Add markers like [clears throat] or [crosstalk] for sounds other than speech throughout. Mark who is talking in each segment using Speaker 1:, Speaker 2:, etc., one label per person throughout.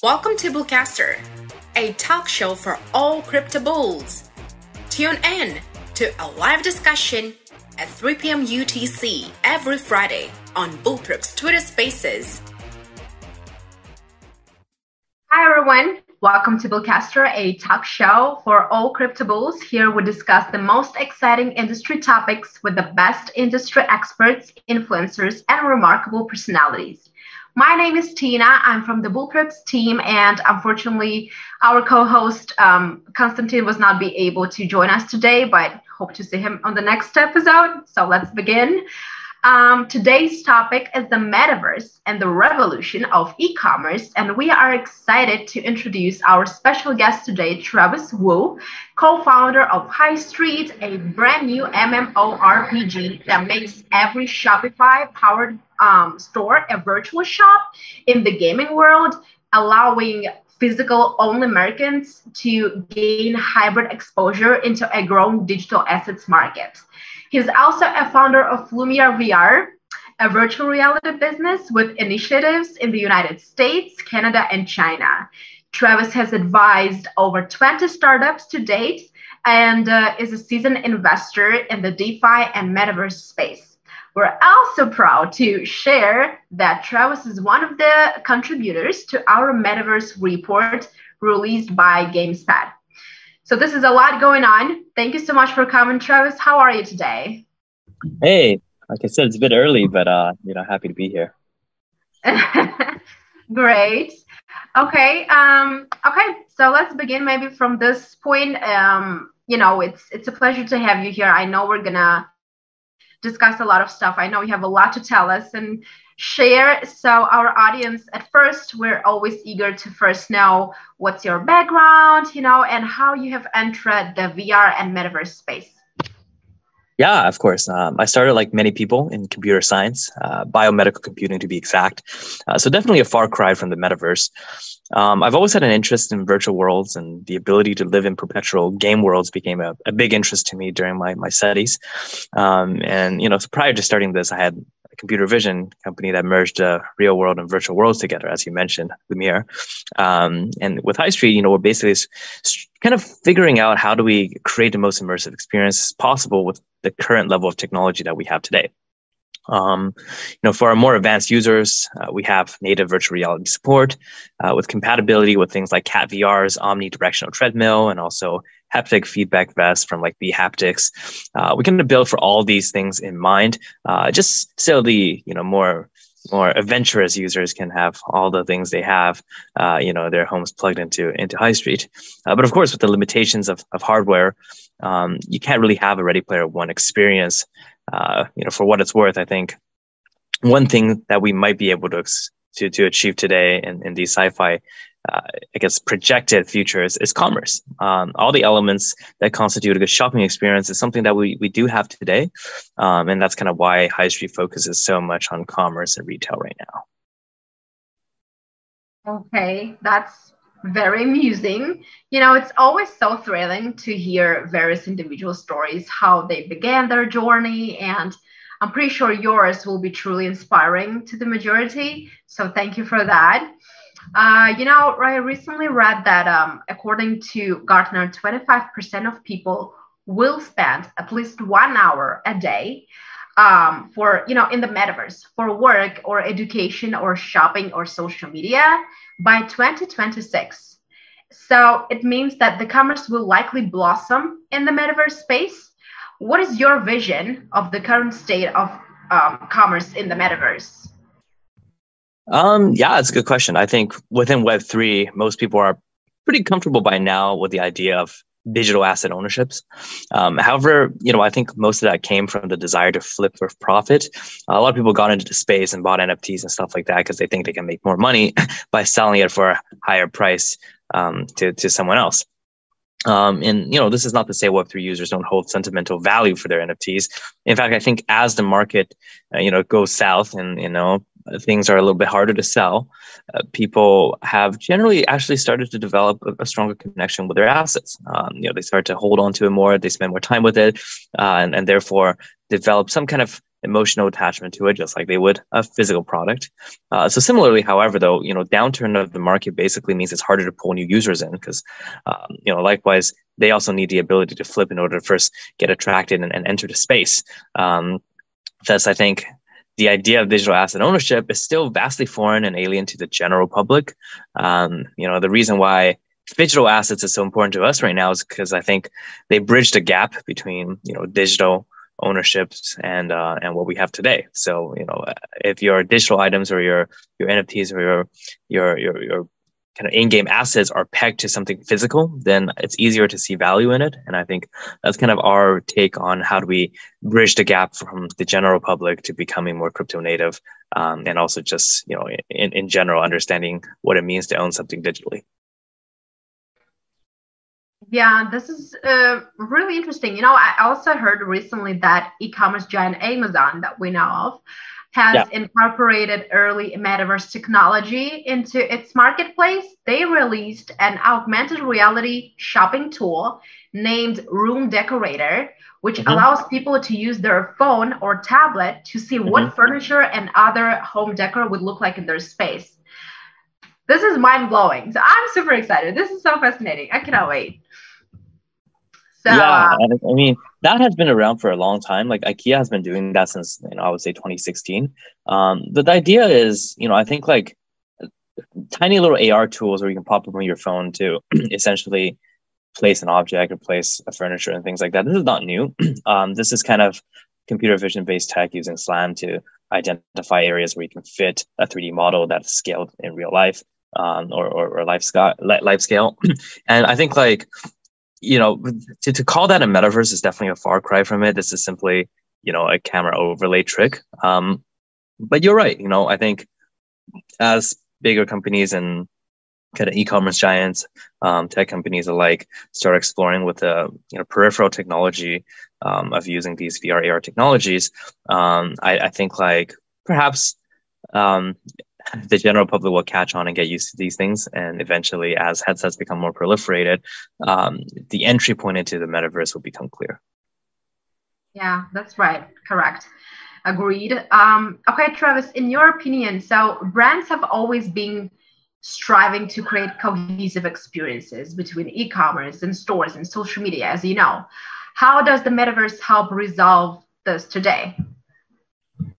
Speaker 1: Welcome to Bullcaster, a talk show for all crypto bulls. Tune in to a live discussion at 3 p.m. UTC every Friday on BullPerks Twitter Spaces.
Speaker 2: Hi, everyone. Welcome to Bullcaster, a talk show for all crypto bulls. Here we discuss the most exciting industry topics with the best industry experts, influencers, and remarkable personalities. My name is Tina. I'm from the BullPerks team, and unfortunately, our co-host um, Constantin was not be able to join us today, but hope to see him on the next episode. So let's begin. Um, today's topic is the metaverse and the revolution of e commerce. And we are excited to introduce our special guest today, Travis Wu, co founder of High Street, a brand new MMORPG that makes every Shopify powered um, store a virtual shop in the gaming world, allowing physical only Americans to gain hybrid exposure into a growing digital assets market. He's also a founder of LumiereVR, a virtual reality business with initiatives in the United States, Canada, and China. Travis has advised over 20 startups to date and uh, is a seasoned investor in the DeFi and metaverse space. We're also proud to share that Travis is one of the contributors to our metaverse report released by GamesPad. So this is a lot going on. Thank you so much for coming, Travis. How are you today?
Speaker 3: Hey, like I said, it's a bit early, but uh, you know, happy to be here. [laughs]
Speaker 2: Great. Okay. Um, okay. So let's begin maybe from this point. Um, you know, it's it's a pleasure to have you here. I know we're gonna discuss a lot of stuff. I know you have a lot to tell us, and share. So, our audience, at first, we're always eager to first know what's your background, you know, and how you have entered the VR and metaverse space.
Speaker 3: Yeah, of course. Um, I started like many people in computer science, uh, biomedical computing to be exact. Uh, so definitely a far cry from the metaverse. Um, I've always had an interest in virtual worlds, and the ability to live in perpetual game worlds became a, a big interest to me during my my studies. Um, and you know, prior to starting this, I had computer vision company that merged uh, real world and virtual worlds together, as you mentioned, Lumiere. Um, and with High Street, you know, we're basically kind of figuring out how do we create the most immersive experience possible with the current level of technology that we have today. Um, you know, for our more advanced users, uh, we have native virtual reality support uh, with compatibility with things like KAT VR's omnidirectional treadmill and also haptic feedback vest from like bHaptics. Uh, we can build for all these things in mind, uh, just so the you know more more adventurous users can have all the things they have, uh, you know, their homes plugged into into High Street. Uh, but of course, with the limitations of of hardware, um, you can't really have a Ready Player One experience uh, you know, for what it's worth, I think one thing that we might be able to to, to achieve today in, in these sci-fi, uh, I guess, projected futures is commerce. Um, all the elements that constitute a good shopping experience is something that we, we do have today. Um, and that's kind of why High Street focuses so much on commerce and retail right
Speaker 2: now. Okay, that's very amusing. You know, it's always so thrilling to hear various individual stories, how they began their journey, and I'm pretty sure yours will be truly inspiring to the majority. So thank you for that. Uh, you know, I recently read that um, according to Gartner, 25% of people will spend at least one hour a day um, for, you know, in the metaverse for work or education or shopping or social media by 2026. So it means that the commerce will likely blossom in the metaverse space. What is your vision of the current state of um, commerce in the metaverse?
Speaker 3: Um, yeah, it's a good question. I think within Web3, most people are pretty comfortable by now with the idea of digital asset ownerships. Um, however, you know, I think most of that came from the desire to flip for profit. A lot of people got into the space and bought NFTs and stuff like that because they think they can make more money [laughs] by selling it for a higher price um, to to someone else. Um, and you know, this is not to say Web3 users don't hold sentimental value for their NFTs. In fact, I think as the market, uh, you know, goes south and you know things are a little bit harder to sell, uh, people have generally actually started to develop a, a stronger connection with their assets. Um, you know, they start to hold on to it more, they spend more time with it, uh, and, and therefore develop some kind of emotional attachment to it, just like they would a physical product. Uh, so similarly, however, though, you know, downturn of the market basically means it's harder to pull new users in because, um, you know, likewise, they also need the ability to flip in order to first get attracted and, and enter the space. Um, thus, I think the idea of digital asset ownership is still vastly foreign and alien to the general public. Um, you know, the reason why digital assets is so important to us right now is because I think they bridge the gap between you know digital ownerships and uh, and what we have today. So you know, if your digital items or your your NFTs or your your your, your kind of in-game assets are pegged to something physical, then it's easier to see value in it. And I think that's kind of our take on how do we bridge the gap from the general public to becoming more crypto native, um, and also just you know in, in general understanding what it means to own something digitally.
Speaker 2: Yeah, this is uh, really interesting. You know, I also heard recently that e-commerce giant Amazon that we know of has yeah. incorporated early metaverse technology into its marketplace. They released an augmented reality shopping tool named Room Decorator, which mm-hmm. allows people to use their phone or tablet to see mm-hmm. what furniture and other home decor would look like in their space. This is mind blowing. So I'm super excited. This is so fascinating. I cannot wait.
Speaker 3: So, yeah, I mean that has been around for a long time. Like IKEA has been doing that since you know I would say 2016. Um, but the idea is, you know, I think like tiny little AR tools where you can pop up on your phone to [clears throat] essentially place an object or place a furniture and things like that. This is not new. [clears throat] um, this is kind of computer vision based tech using SLAM to identify areas where you can fit a 3D model that's scaled in real life um, or, or, or life, scale, life scale. [clears throat] and I think like you know, to, to call that a metaverse is definitely a far cry from it. This is simply, you know, a camera overlay trick. Um, but you're right. You know, I think as bigger companies and kind of e-commerce giants, um, tech companies alike start exploring with the you know peripheral technology um, of using these VR AR technologies, um, I, I, think like perhaps um, the general public will catch on and get used to these things. And eventually, as headsets become more proliferated, um, the entry point into the metaverse will become clear.
Speaker 2: Yeah, that's right. Correct. Agreed. Um, okay, Travis, in your opinion, so brands have always been striving to create cohesive experiences between e commerce and stores and social media, as you know. How does the metaverse help resolve this today?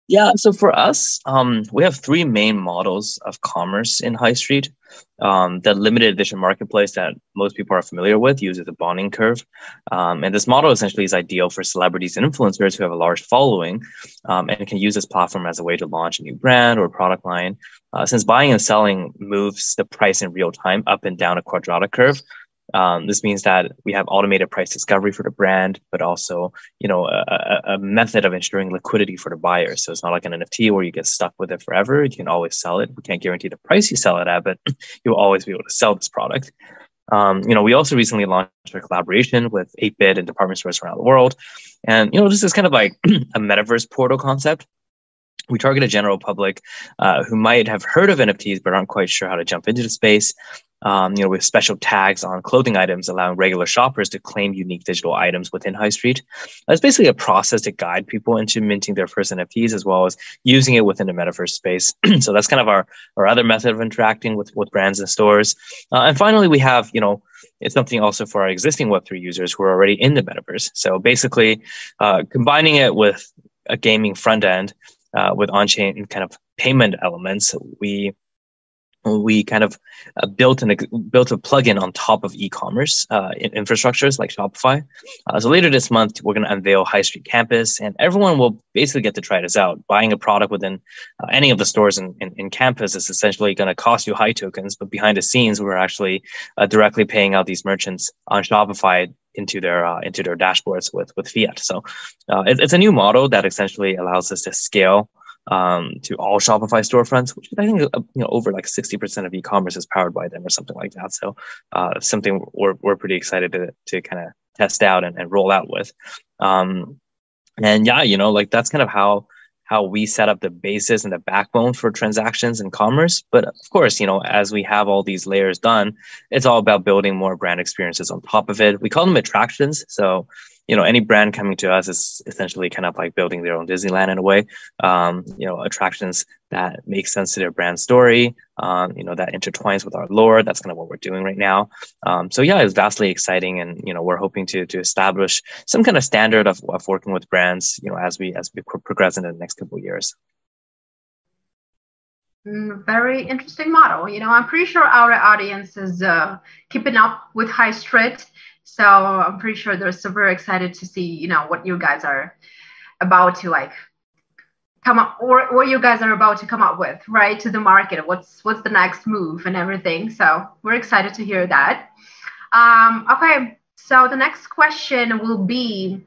Speaker 3: Yeah, so for us, um, we have three main models of commerce in High Street. Um, the limited edition marketplace that most people are familiar with uses a bonding curve. Um, and this model essentially is ideal for celebrities and influencers who have a large following um, and can use this platform as a way to launch a new brand or product line. Uh, since buying and selling moves the price in real time up and down a quadratic curve, um, this means that we have automated price discovery for the brand, but also, you know, a, a, method of ensuring liquidity for the buyer. So it's not like an NFT where you get stuck with it forever. You can always sell it. We can't guarantee the price you sell it at, but [clears throat] you'll always be able to sell this product. Um, you know, we also recently launched a collaboration with 8-Bit and department stores around the world. And, you know, this is kind of like [clears throat] a metaverse portal concept we target a general public uh, who might have heard of NFTs but aren't quite sure how to jump into the space. Um, you know, with special tags on clothing items, allowing regular shoppers to claim unique digital items within High Street. It's basically a process to guide people into minting their first NFTs as well as using it within the metaverse space. [clears throat] so that's kind of our, our other method of interacting with, with brands and stores. Uh, and finally, we have, you know, it's something also for our existing Web3 users who are already in the metaverse. So basically, uh, combining it with a gaming front end uh, with on-chain kind of payment elements, we we kind of uh, built an built a plugin on top of e-commerce uh, infrastructures like Shopify. Uh, so later this month, we're going to unveil High Street Campus, and everyone will basically get to try this out. Buying a product within uh, any of the stores in, in, in campus is essentially going to cost you high tokens, but behind the scenes, we're actually uh, directly paying out these merchants on Shopify into their uh, into their dashboards with with fiat. So it, it's a new model that essentially allows us to scale um, to all Shopify storefronts, which I think uh, you know over like sixty percent of e-commerce is powered by them or something like that. So uh, something we're we're pretty excited to to kind of test out and, and roll out with. Um, and yeah, you know, like that's kind of how how we set up the basis and the backbone for transactions and commerce. But of course, you know, as we have all these layers done, it's all about building more brand experiences on top of it. We call them attractions. So you know, any brand coming to us is essentially kind of like building their own Disneyland in a way. Um, you know, attractions that make sense to their brand story, um, you know, that intertwines with our lore. That's kind of what we're doing right now. Um, so yeah, it's vastly exciting, and you know, we're hoping to to establish some kind of standard of, of working with brands, you know, as we as we progress into the next couple of years.
Speaker 2: Mm, very interesting model. You know, I'm pretty sure our audience is uh, keeping up with High Street. So I'm pretty sure they're super excited to see, you know, what you guys are about to like come up or what you guys are about to come up with, right? To the market. What's what's the next move and everything. So we're excited to hear that. Um, okay, so the next question will be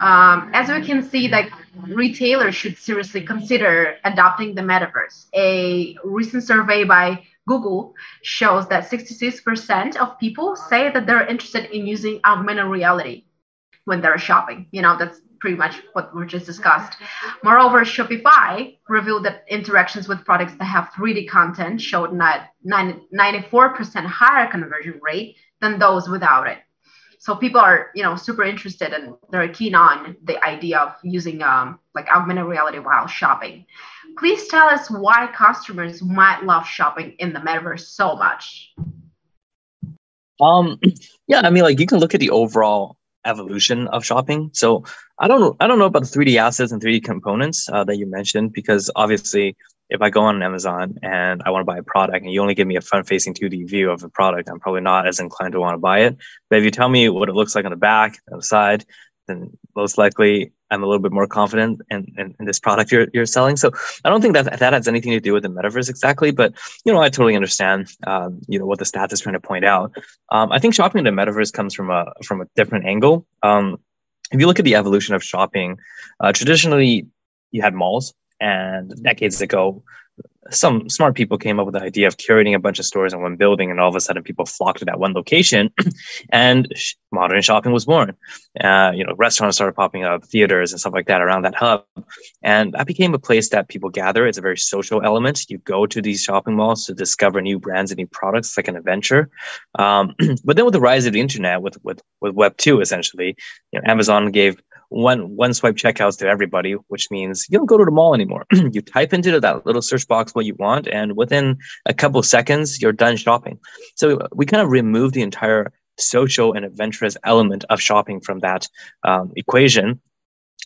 Speaker 2: um, as we can see, like retailers should seriously consider adopting the metaverse. A recent survey by Google shows that 66% of people say that they're interested in using augmented reality when they're shopping. You know, that's pretty much what we just discussed. Moreover, Shopify revealed that interactions with products that have 3D content showed not 94% higher conversion rate than those without it so people are you know super interested and they're keen on the idea of using um, like augmented reality while shopping. Please tell us why customers might love shopping in the metaverse so much.
Speaker 3: Um [clears throat] yeah i mean like you can look at the overall evolution of shopping. So i don't i don't know about the 3d assets and 3d components uh, that you mentioned because obviously if I go on Amazon and I want to buy a product and you only give me a front facing 2D view of a product, I'm probably not as inclined to want to buy it. But if you tell me what it looks like on the back, on the side, then most likely I'm a little bit more confident in, in, in, this product you're, you're selling. So I don't think that that has anything to do with the metaverse exactly, but you know, I totally understand, um, you know, what the stats is trying to point out. Um, I think shopping in the metaverse comes from a, from a different angle. Um, if you look at the evolution of shopping, uh, traditionally you had malls and decades ago, some smart people came up with the idea of curating a bunch of stores in one building, and all of a sudden people flocked to that one location, [clears throat] and modern shopping was born. Uh, you know, restaurants started popping up, theaters and stuff like that around that hub, and that became a place that people gather. It's a very social element. You go to these shopping malls to discover new brands and new products. It's like an adventure. Um, [clears throat] but then with the rise of the internet, with with with Web two, essentially, you know, Amazon gave one one swipe checkouts to everybody, which means you don't go to the mall anymore. [clears throat] you type into that little search box what you want, and within a couple seconds, you're done shopping. So we kind of remove the entire social and adventurous element of shopping from that um, equation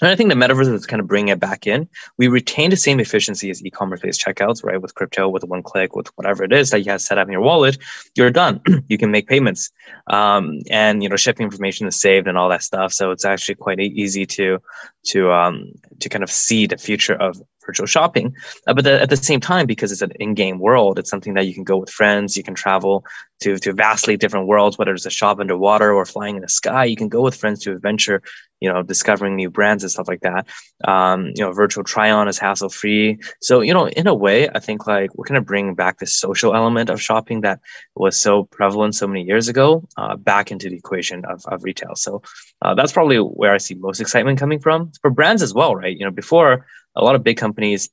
Speaker 3: and I think the metaverse is kind of bringing it back in. We retain the same efficiency as e-commerce based checkouts, right? With crypto, with one click, with whatever it is that you have set up in your wallet, you're done. [clears throat] you can make payments, um, and you know shipping information is saved and all that stuff. So it's actually quite easy to to um, to kind of see the future of virtual shopping. Uh, but the, at the same time, because it's an in-game world, it's something that you can go with friends. You can travel to to vastly different worlds, whether it's a shop underwater or flying in the sky. You can go with friends to adventure. You know, discovering new brands and stuff like that. Um, you know, virtual try-on is hassle-free. So you know, in a way, I think like we're gonna bring back the social element of shopping that was so prevalent so many years ago uh, back into the equation of, of retail. So uh, that's probably where I see most excitement coming from for brands as well, right? You know, before a lot of big companies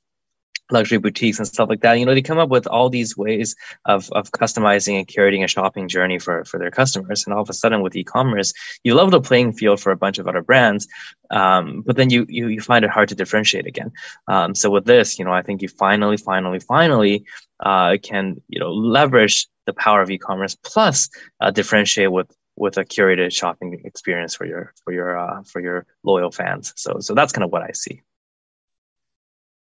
Speaker 3: luxury boutiques and stuff like that you know they come up with all these ways of, of customizing and curating a shopping journey for, for their customers and all of a sudden with e-commerce you level the playing field for a bunch of other brands um, but then you, you you find it hard to differentiate again um, so with this you know i think you finally finally finally uh, can you know leverage the power of e-commerce plus uh, differentiate with with a curated shopping experience for your for your uh, for your loyal fans so so that's kind of what i see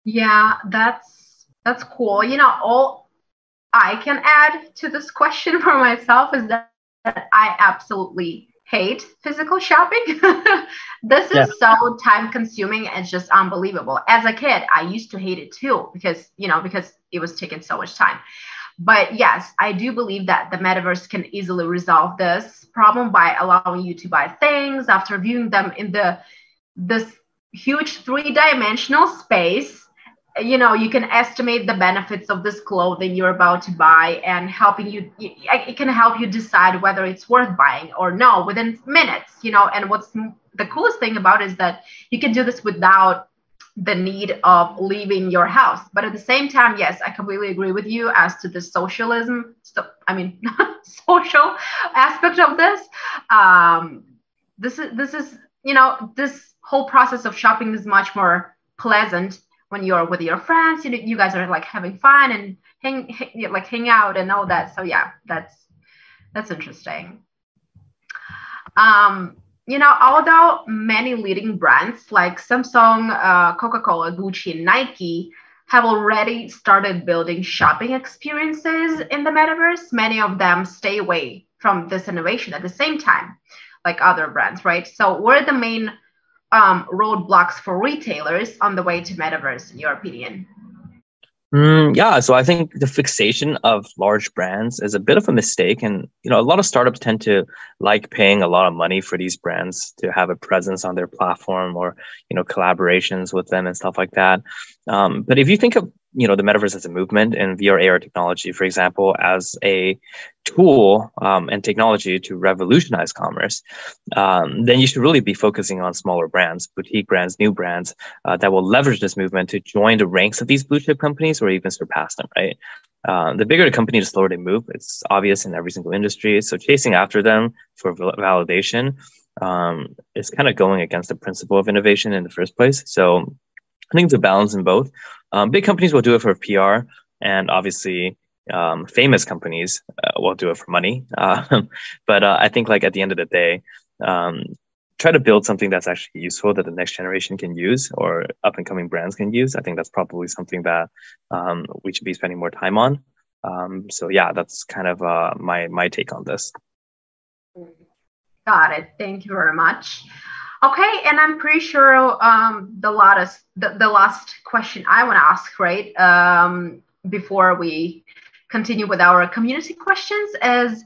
Speaker 2: yeah, that's that's cool. You know, all I can add to this question [laughs] for myself is that, that I absolutely hate physical shopping. [laughs] this is yeah. so time consuming and just unbelievable. As a kid, I used to hate it too because, you know, because it was taking so much time. But yes, I do believe that the metaverse can easily resolve this problem by allowing you to buy things after viewing them in the this huge three-dimensional space. You know you can estimate the benefits of this clothing you're about to buy and helping you it can help you decide whether it's worth buying or no within minutes you know. And what's the coolest thing about is that you can do this without the need of leaving your house but at the same time yes i completely agree with you as to the socialism so, i mean [laughs] social aspect of this um, this is this is you know, this whole process of shopping is much more pleasant when you're with your friends. You, know, you guys are like having fun and hang, hang like hang out and all that. So yeah, that's that's interesting. Um, you know, although many leading brands like Samsung, uh, Coca-Cola, Gucci, and Nike have already started building shopping experiences in the metaverse, many of them stay away from this innovation at the same time, like other brands, right? So, what are the main um, roadblocks for retailers on the way to metaverse, in your opinion?
Speaker 3: Mm, yeah, so I think the fixation of large brands is a bit of a mistake, and you know, a lot of startups tend to like paying a lot of money for these brands to have a presence on their platform or you know collaborations with them and stuff like that. Um, but if you think of you know the metaverse as a movement and VR AR technology, for example, as a tool um, and technology to revolutionize commerce, um, then you should really be focusing on smaller brands, boutique brands, new brands uh, that will leverage this movement to join the ranks of these blue chip companies or even surpass them. Right. Uh, the bigger the company, the slower they move. It's obvious in every single industry. So chasing after them for validation um, is kind of going against the principle of innovation in the first place. So I think it's a balance in both. Um, big companies will do it for PR, and obviously, um, famous companies uh, will do it for money. Uh, [laughs] but uh, I think, like at the end of the day, um, try to build something that's actually useful that the next generation can use or up and coming brands can use. I think that's probably something that um, we should be spending more time on. Um, so yeah, that's kind of uh, my my take on this.
Speaker 2: Got it. Thank you very much. Okay, and I'm pretty sure um, the last the, the last question I want to ask, right, um, before we continue with our community questions, is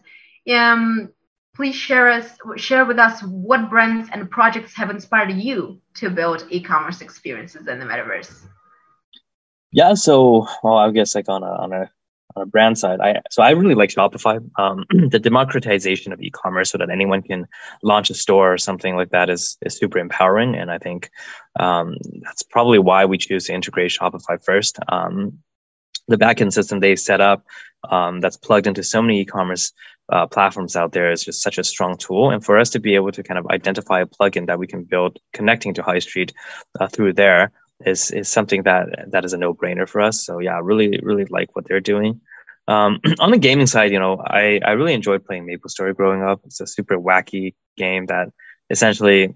Speaker 2: um, please share us share with us what brands and projects have inspired you to build e-commerce experiences in the metaverse.
Speaker 3: Yeah, so well, I guess like on a on a a brand side, I so I really like Shopify. Um, [clears throat] the democratization of e-commerce, so that anyone can launch a store or something like that, is is super empowering, and I think um, that's probably why we choose to integrate Shopify first. Um, the backend system they set up um, that's plugged into so many e-commerce uh, platforms out there is just such a strong tool. And for us to be able to kind of identify a plugin that we can build connecting to High Street uh, through there is is something that that is a no brainer for us. So yeah, really really like what they're doing. Um, [clears throat] on the gaming side, you know, I I really enjoyed playing MapleStory growing up. It's a super wacky game that essentially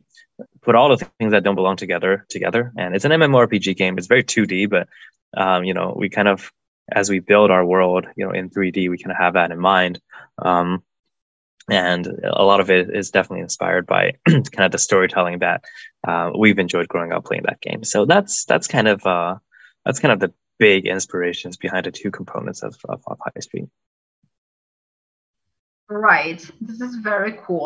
Speaker 3: put all the things that don't belong together together, and it's an MMORPG game. It's very 2D, but um, you know, we kind of as we build our world, you know, in 3D, we kind of have that in mind. Um, and a lot of it is definitely inspired by [clears throat] kind of the storytelling that uh, we've enjoyed growing up playing that game. So that's that's kind of uh, that's kind of the big inspirations behind the two components of, of, of High Street.
Speaker 2: Right, this is very cool.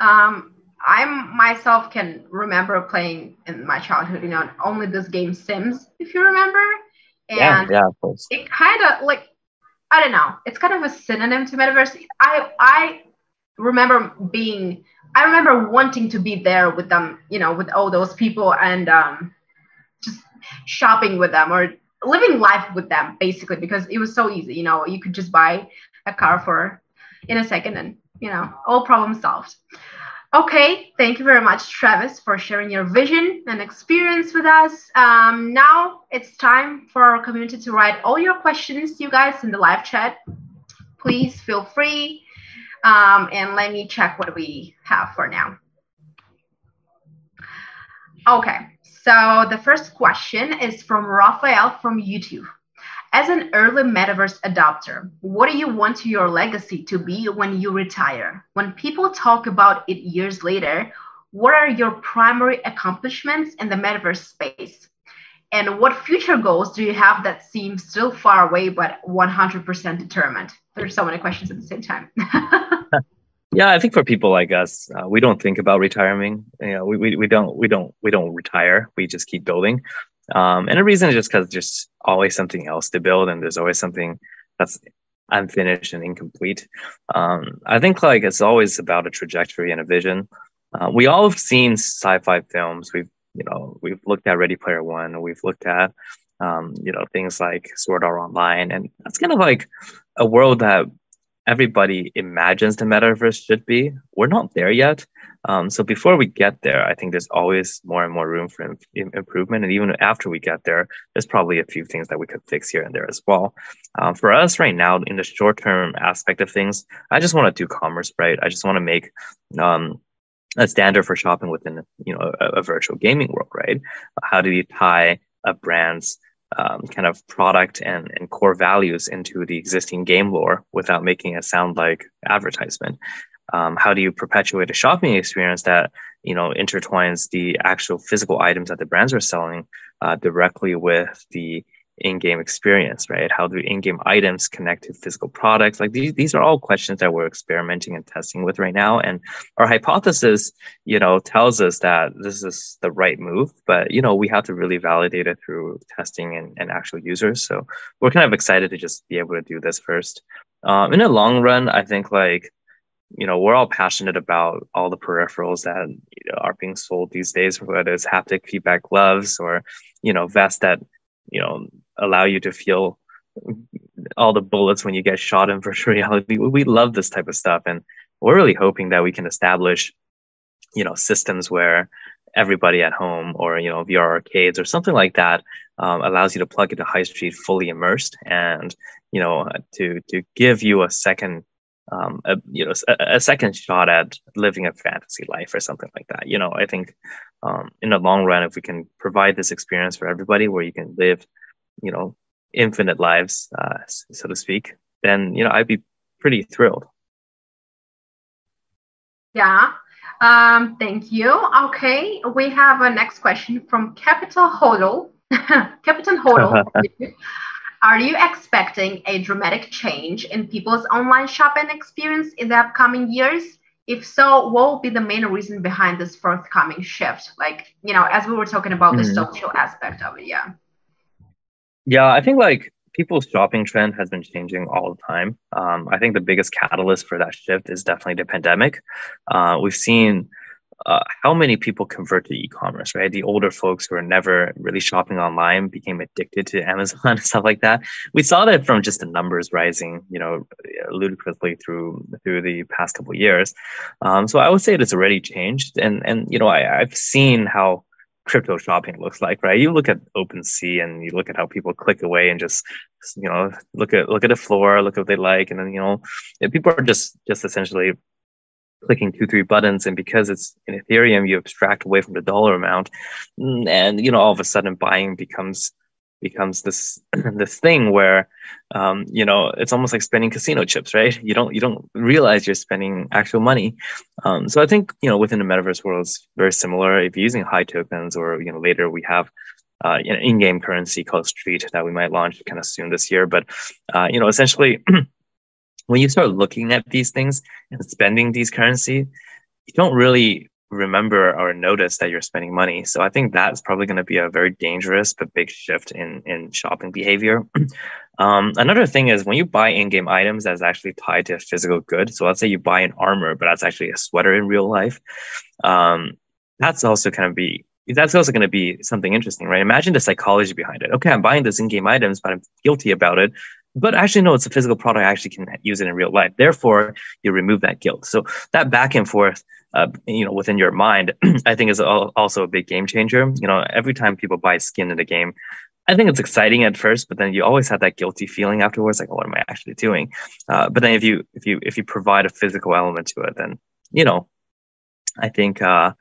Speaker 2: Um, I myself can remember playing in my childhood, you know, only this game Sims, if you remember.
Speaker 3: And yeah, yeah, of course.
Speaker 2: It kind of like I don't know, it's kind of a synonym to metaverse. I I remember being I remember wanting to be there with them, you know, with all those people and um, just shopping with them or living life with them, basically, because it was so easy. You know, you could just buy a car for in a second and, you know, all problems solved. Okay, thank you very much, Travis, for sharing your vision and experience with us. Um, now it's time for our community to write all your questions, you guys, in the live chat. Please feel free um, and let me check what we have for now. Okay, so the first question is from Raphael from YouTube. As an early metaverse adopter, what do you want your legacy to be when you retire? When people talk about it years later, what are your primary accomplishments in the metaverse space? And what future goals do you have that seem still far away but 100% determined? There's so many questions at the same time. [laughs]
Speaker 3: yeah, I think for people like us, uh, we don't think about retiring. You know, we, we, we don't we don't we don't retire. We just keep building. Um, and the reason is just because there's always something else to build, and there's always something that's unfinished and incomplete. Um, I think like it's always about a trajectory and a vision. Uh, we all have seen sci-fi films. We've you know we've looked at Ready Player One. We've looked at um, you know things like Sword Art Online, and that's kind of like a world that everybody imagines the metaverse should be. We're not there yet, Um, so before we get there, I think there's always more and more room for Im- improvement. And even after we get there, there's probably a few things that we could fix here and there as well. Um, for us right now, in the short term aspect of things, I just want to do commerce right. I just want to make um, a standard for shopping within you know a, a virtual gaming world, right? How do you tie a brand's um, kind of product and, and core values into the existing game lore without making it sound like advertisement um, how do you perpetuate a shopping experience that you know intertwines the actual physical items that the brands are selling uh, directly with the in-game experience right? How do in-game items connect to physical products? Like these, these are all questions that we're experimenting and testing with right now. And our hypothesis you know tells us that this is the right move but you know we have to really validate it through testing and, and actual users. So we're kind of excited to just be able to do this first. Um, in the long run i think like you know we're all passionate about all the peripherals that you know, are being sold these days whether it's haptic feedback gloves or you know vests that you know allow you to feel all the bullets when you get shot in virtual [laughs] reality we love this type of stuff and we're really hoping that we can establish you know systems where everybody at home or you know VR arcades or something like that um, allows you to plug into high street fully immersed and you know to to give you a second um, a, you know a, a, second shot at living a fantasy life or something like that. You know, I think um, in the long run, if we can provide this experience for everybody, where you can live, you know, infinite lives, uh, so to speak, then you know I'd be pretty thrilled.
Speaker 2: Yeah. Um, thank you. Okay, we have a next question from Capital Hodl. [laughs] Captain Hodl. [laughs] Are you expecting a dramatic change in people's online shopping experience in the upcoming years? If so, what will be the main reason behind this forthcoming shift? Like, you know, as we were talking about mm-hmm. the social aspect of it, yeah.
Speaker 3: Yeah, I think like people's shopping trend has been changing all the time. Um, I think the biggest catalyst for that shift is definitely the pandemic. Uh, we've seen uh, how many people convert to e-commerce, right? The older folks who are never really shopping online became addicted to [laughs] Amazon and stuff like that. We saw that from just the numbers rising, you know, ludicrously through through the past couple years. Um, so I would say it has already changed, and and you know I, I've seen how crypto shopping looks like, right? You look at OpenSea and you look at how people click away and just, you know, look at look at the floor, look at what they like, and then you know, people are just just essentially clicking two three buttons and because it's in ethereum you abstract away from the dollar amount mm, and you know all of a sudden buying becomes becomes this [clears throat] this thing where um, you know it's almost like spending casino chips right? You don't you don't realize you're spending actual money. Um, so i think you know within the metaverse world it's very similar. If you're using high tokens or you know later we have uh, an in-game currency called street that we might launch kind of soon this year. But uh, you know essentially [clears throat] when you start looking at these things and spending these currency, you don't really remember or notice that you're spending money. So I think that's probably going to be a very dangerous but big shift in in shopping behavior. [clears throat] um, another thing is when you buy in-game items that's actually tied to a physical good. So let's say you buy an armor, but that's actually a sweater in real life. Um, that's also kind of be that's also going to be something interesting, right? Imagine the psychology behind it. Okay, I'm buying this in-game items, but I'm guilty about it but actually no it's a physical product i actually can use it in real life therefore you remove that guilt so that back and forth uh, you know within your mind [clears throat] i think is also a big game changer you know every time people buy skin in a game i think it's exciting at first but then you always have that guilty feeling afterwards like oh, what am i actually doing uh, but then if you if you if you provide a physical element to it then you know i think uh,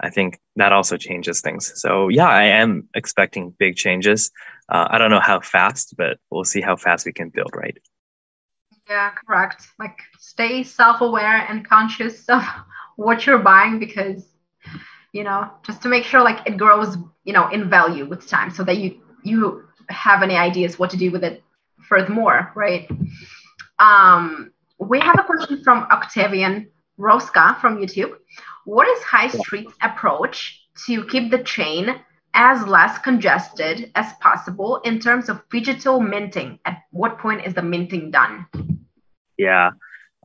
Speaker 3: I think that also changes things. So yeah, I am expecting big changes. Uh, I don't know how fast, but we'll see how fast we can build, right?
Speaker 2: Yeah, correct. Like stay self-aware and conscious of what you're buying because you know just to make sure like it grows you know in value with time so that you you have any ideas what to do with it furthermore right um we have a question from octavian roska from youtube what is High Street's approach to keep the chain as less congested as possible in terms of digital minting? At what point is the minting done?
Speaker 3: Yeah,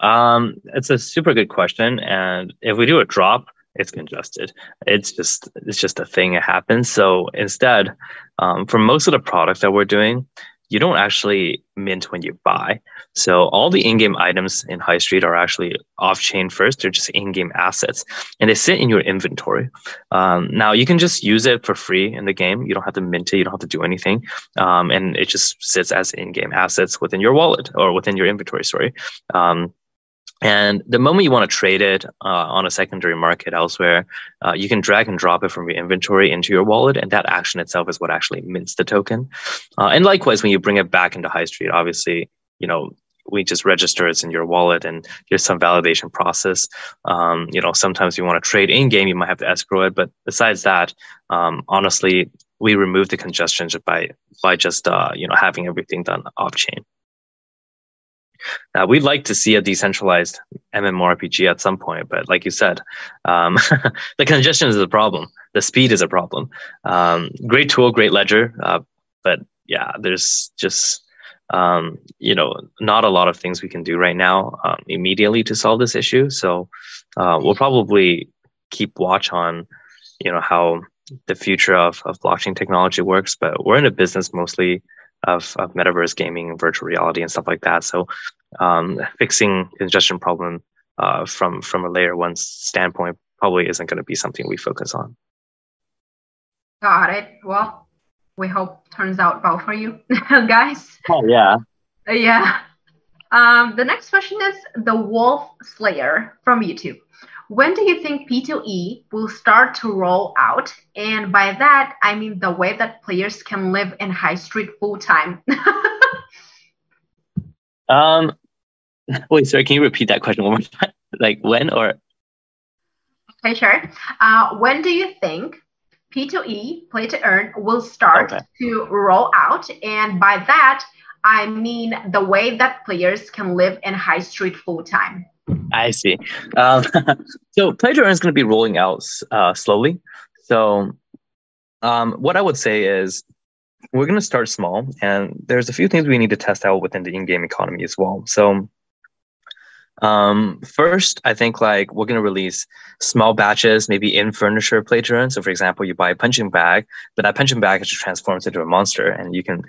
Speaker 3: um, it's a super good question. And if we do a drop, it's congested. It's just it's just a thing. that happens. So instead, um, for most of the products that we're doing, you don't actually mint when you buy. So all the in-game items in High Street are actually off-chain first. They're just in-game assets, and they sit in your inventory. Um, now you can just use it for free in the game. You don't have to mint it. You don't have to do anything, um, and it just sits as in-game assets within your wallet or within your inventory. Sorry. Um, and the moment you want to trade it uh, on a secondary market elsewhere, uh, you can drag and drop it from your inventory into your wallet, and that action itself is what actually mints the token. Uh, and likewise, when you bring it back into High Street, obviously, you know we just register it in your wallet, and there's some validation process. Um, you know, sometimes you want to trade in game, you might have to escrow it, but besides that, um, honestly, we remove the congestion by by just uh, you know having everything done off chain. Uh, we'd like to see a decentralized MMORPG at some point, but like you said, um, [laughs] the congestion is a problem. The speed is a problem. Um, great tool, great ledger, uh, but yeah, there's just um, you know not a lot of things we can do right now um, immediately to solve this issue. So uh, we'll probably keep watch on you know how the future of, of blockchain technology works, but we're in a business mostly of, of metaverse gaming, virtual reality, and stuff like that. So, um, fixing congestion problem uh, from from a layer one standpoint probably isn't going to be something we focus on.
Speaker 2: Got it. Well, we hope turns out well for you [laughs] guys.
Speaker 3: Oh yeah.
Speaker 2: Uh, yeah. Um, the next question is the Wolf Slayer from YouTube. When do you think P2E will start to roll out? And by that, I mean the way that players can live in high street full time. [laughs]
Speaker 3: um, wait, sorry, can you repeat that question one more time? [laughs] like when or?
Speaker 2: Okay, sure. Uh, when do you think P2E, play to earn, will start okay. to roll out? And by that, I mean the way that players can live in high street full time.
Speaker 3: I see. Um, [laughs] so earn is going to be rolling out uh, slowly. So um, what I would say is we're going to start small, and there's a few things we need to test out within the in-game economy as well. So um, first, I think like we're going to release small batches, maybe in furniture to. So for example, you buy a punching bag, but that punching bag just transforms into a monster, and you can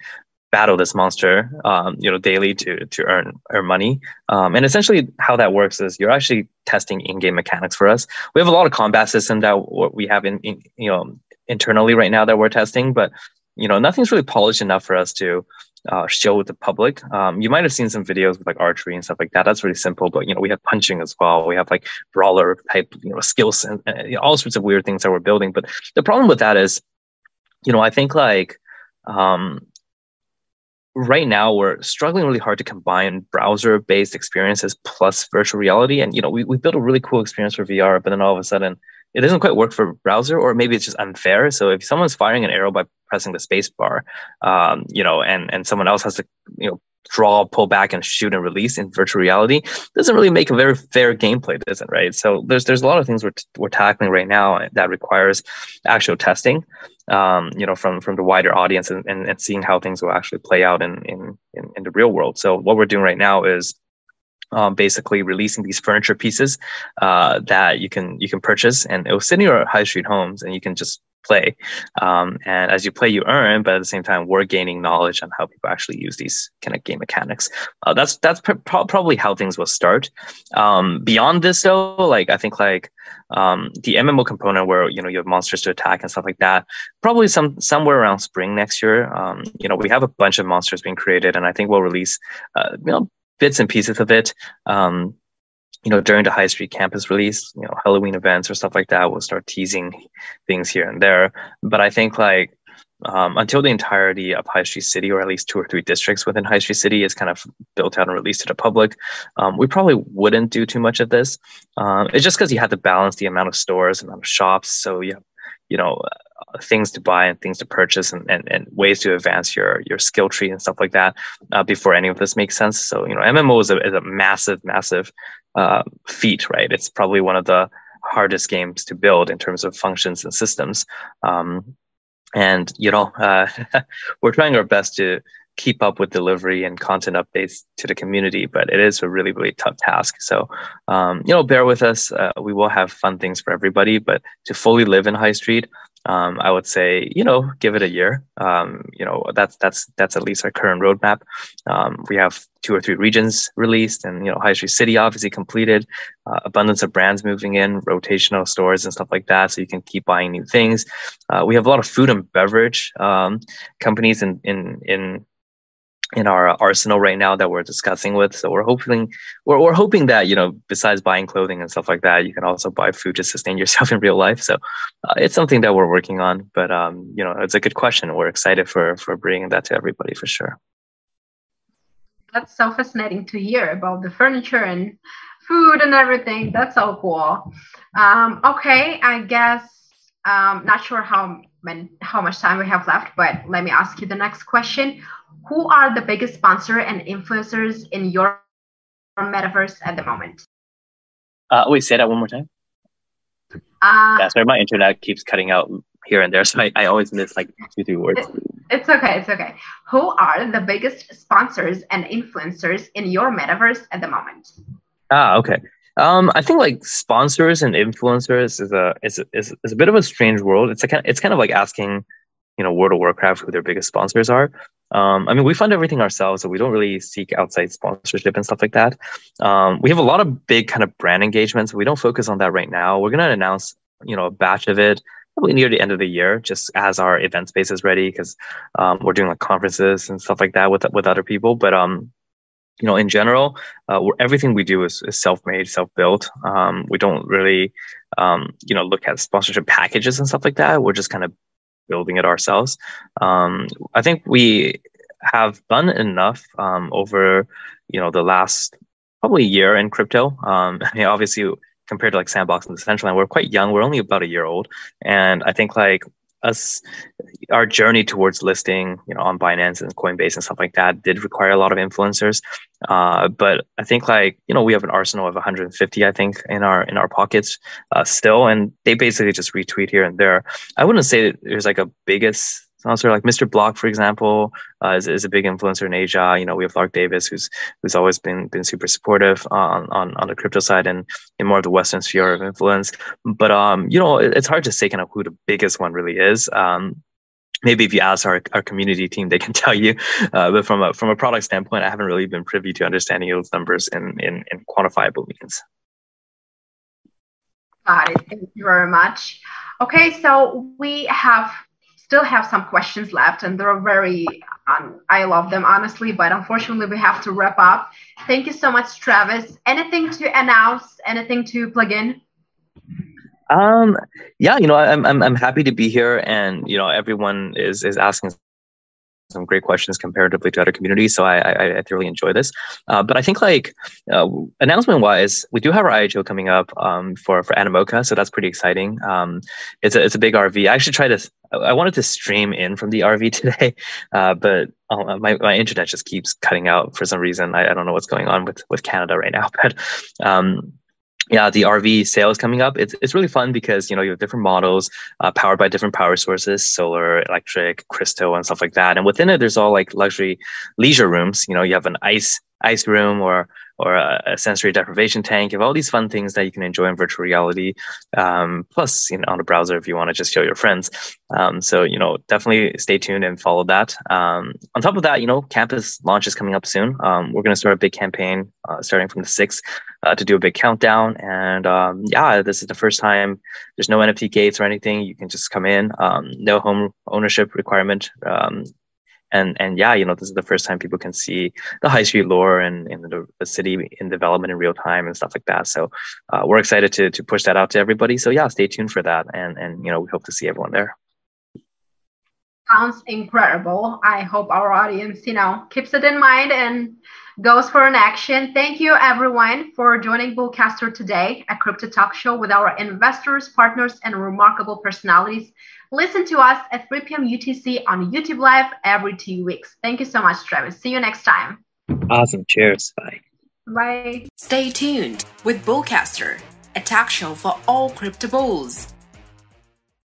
Speaker 3: battle this monster, um, you know, daily to to earn earn money. Um, and essentially, how that works is you're actually testing in-game mechanics for us. We have a lot of combat system that we have in, in you know internally right now that we're testing, but you know nothing's really polished enough for us to uh, show the public. Um, you might have seen some videos with like archery and stuff like that. That's really simple, but you know we have punching as well. We have like brawler type you know skills and, and you know, all sorts of weird things that we're building. But the problem with that is, you know, I think like um, right now we're struggling really hard to combine browser based experiences plus virtual reality. And you know we, we built a really cool experience for vr but then all of a sudden it doesn't quite work for browser or maybe it's just unfair so if someone's firing an arrow by pressing the space bar um, you know and and someone else has to you know draw pull back and shoot and release in virtual reality doesn't really make a very fair gameplay does it right so there's there's a lot of things we're, we're tackling right now that requires actual testing um, you know, from from the wider audience and, and, and seeing how things will actually play out in in in the real world. So what we're doing right now is um, basically releasing these furniture pieces uh, that you can you can purchase, and it will sit in your high street homes, and you can just play. Um, and as you play, you earn, but at the same time, we're gaining knowledge on how people actually use these kind of game mechanics. Uh, that's that's pr- probably how things will start. Um, beyond this, though, like I think like um, the MMO component where you know you have monsters to attack and stuff like that, probably some somewhere around spring next year. Um, you know, we have a bunch of monsters being created, and I think we'll release uh, you know bits and pieces of it. Um, you know, during the high street campus release, you know, Halloween events or stuff like that, we'll start teasing things here and there. But I think like um, until the entirety of High Street City, or at least two or three districts within High Street City, is kind of built out and released to the public, um, we probably wouldn't do too much of this. Um, it's just because you have to balance the amount of stores, and amount of shops. So you you know, things to buy and things to purchase and, and, and ways to advance your your skill tree and stuff like that uh, before any of this makes sense. So you know, MMO is a, is a massive, massive uh, feat, right? It's probably one of the hardest games to build in terms of functions and systems. Um, and you know, uh, [laughs] we're trying our best to keep up with delivery and content updates to the community, but it is a really, really tough task. So, um, you know, bear with us. Uh, we will have fun things for everybody, but to fully live in High Street, Um, I would say, you know, give it a year. Um, you know, that's that's that's at least our current roadmap. Um, we have two or three regions released, and you know, High Street City obviously completed. Uh, abundance of brands moving in, rotational stores and stuff like that, so you can keep buying new things. Uh, we have a lot of food and beverage um, companies in in in in our arsenal right now that we're discussing with. So we're hoping we're, we're hoping that you know besides buying clothing and stuff like that, you can also buy food to sustain [laughs] yourself in real life. So uh, it's something that we're working on. But um, you know, it's a good question. We're excited for for bringing that to everybody for sure.
Speaker 2: That's so fascinating to hear about the furniture and food and everything. That's so cool. Um, okay, I guess um, not sure how many, how much time we have left, but let me ask you the next question who are the biggest sponsor and influencers in your metaverse at the moment?
Speaker 3: Uh, wait, say that one more time. Uh, yeah, sorry, my internet keeps cutting out here and there, [laughs] so I, I always miss like two, three words.
Speaker 2: It's okay, it's okay. Who are the biggest sponsors and influencers in your metaverse at the moment?
Speaker 3: Ah, okay. Um, I think like sponsors and influencers is a is is, is a bit of a strange world. It's kind it's kind of like asking, you know, World of Warcraft who their biggest sponsors are. Um, I mean, we fund everything ourselves, so we don't really seek outside sponsorship and stuff like that. Um, we have a lot of big kind of brand engagements. We don't focus on that right now. We're gonna announce, you know, a batch of it probably near the end of the year, just as our event space is ready, because um, we're doing like conferences and stuff like that with with other people. But um, you know, in general, uh, everything we do is, is self-made, self-built. Um, we don't really, um, you know, look at sponsorship packages and stuff like that. We're just kind of building it ourselves. Um, I think we have done enough um, over you know the last probably year in crypto. Um, [laughs] I mean, obviously compared to like Sandbox and Decentraland, we're quite young. We're only about a year old, and I think like us our journey towards listing you know on binance and coinbase and stuff like that did require a lot of influencers. Uh, but i think like you know we have an arsenal of 150 i think in our in our pockets uh, still. And they basically just retweet here and there. I wouldn't say there's like a biggest also like Mr. Block, for example, uh, is, is a big influencer in Asia. You know, we have Lark Davis, who's who's always been been super supportive on on, on the crypto side and in more of the Western sphere of influence. But um, you know, it, it's hard to say kind of who the biggest one really is. Um, maybe if you ask our, our community team, they can [laughs] tell you. Uh, but from a from a product standpoint, I haven't really been privy to understanding those numbers in in, in quantifiable means.
Speaker 2: Got it. Thank you very much. Okay, so we have still have some questions left and they're very um, i love them honestly but unfortunately we have to wrap up. Thank you so much travis. Anything to announce? Anything to plug in?
Speaker 3: Um yeah you know i'm i'm, I'm happy to be here and you know everyone is is asking some great questions comparatively to other communities. So I, I, I thoroughly enjoy this. Uh, but I think like uh, announcement wise, we do have our IHO coming up um, for for Animoca, so that's pretty exciting. Um, it's a it's a big RV. I actually tried to. I wanted to stream in from the [laughs] RV today, uh, but uh, my, my internet just keeps cutting out for some reason. I, I don't know what's going on with with Canada right now, [laughs] but. Um, yeah, the RV sales coming up. It's it's really fun because you know you have different models uh, powered by different power sources, solar, electric, crystal, and stuff like that. And within it, there's all like luxury leisure rooms. You know, you have an ice ice room or or a, a, sensory deprivation tank. You have all these fun things that you can enjoy in virtual reality. Um, plus, you know, on the browser if you want to just show your friends. Um, so, you know, definitely stay tuned and follow that. Um, on top of that, you know, campus launch is coming up soon. Um, we're going to start a big campaign uh, starting from the 6th uh, to do a big countdown. And um, yeah, this is the first time there's no NFT gates or anything. You can just come in, um, no home ownership requirement and and yeah, you know, this is the first time people can see the Highstreet lore and, and the, the city in development in real time and stuff like that. So uh, we're excited to to push that out to everybody. So yeah, stay tuned for that, and and you know, we hope to see everyone there.
Speaker 2: Sounds incredible. I hope our audience, you know, keeps it in mind and goes for an action. Thank you, everyone, for joining Bullcaster today, a crypto talk show with our investors, partners, and remarkable personalities. Listen to us at 3 p.m. UTC on YouTube Live every two weeks. Thank you so much, Travis. See you next time.
Speaker 3: Awesome. Cheers. Bye.
Speaker 2: Bye.
Speaker 1: Stay tuned with Bullcaster, a talk show for all crypto bulls.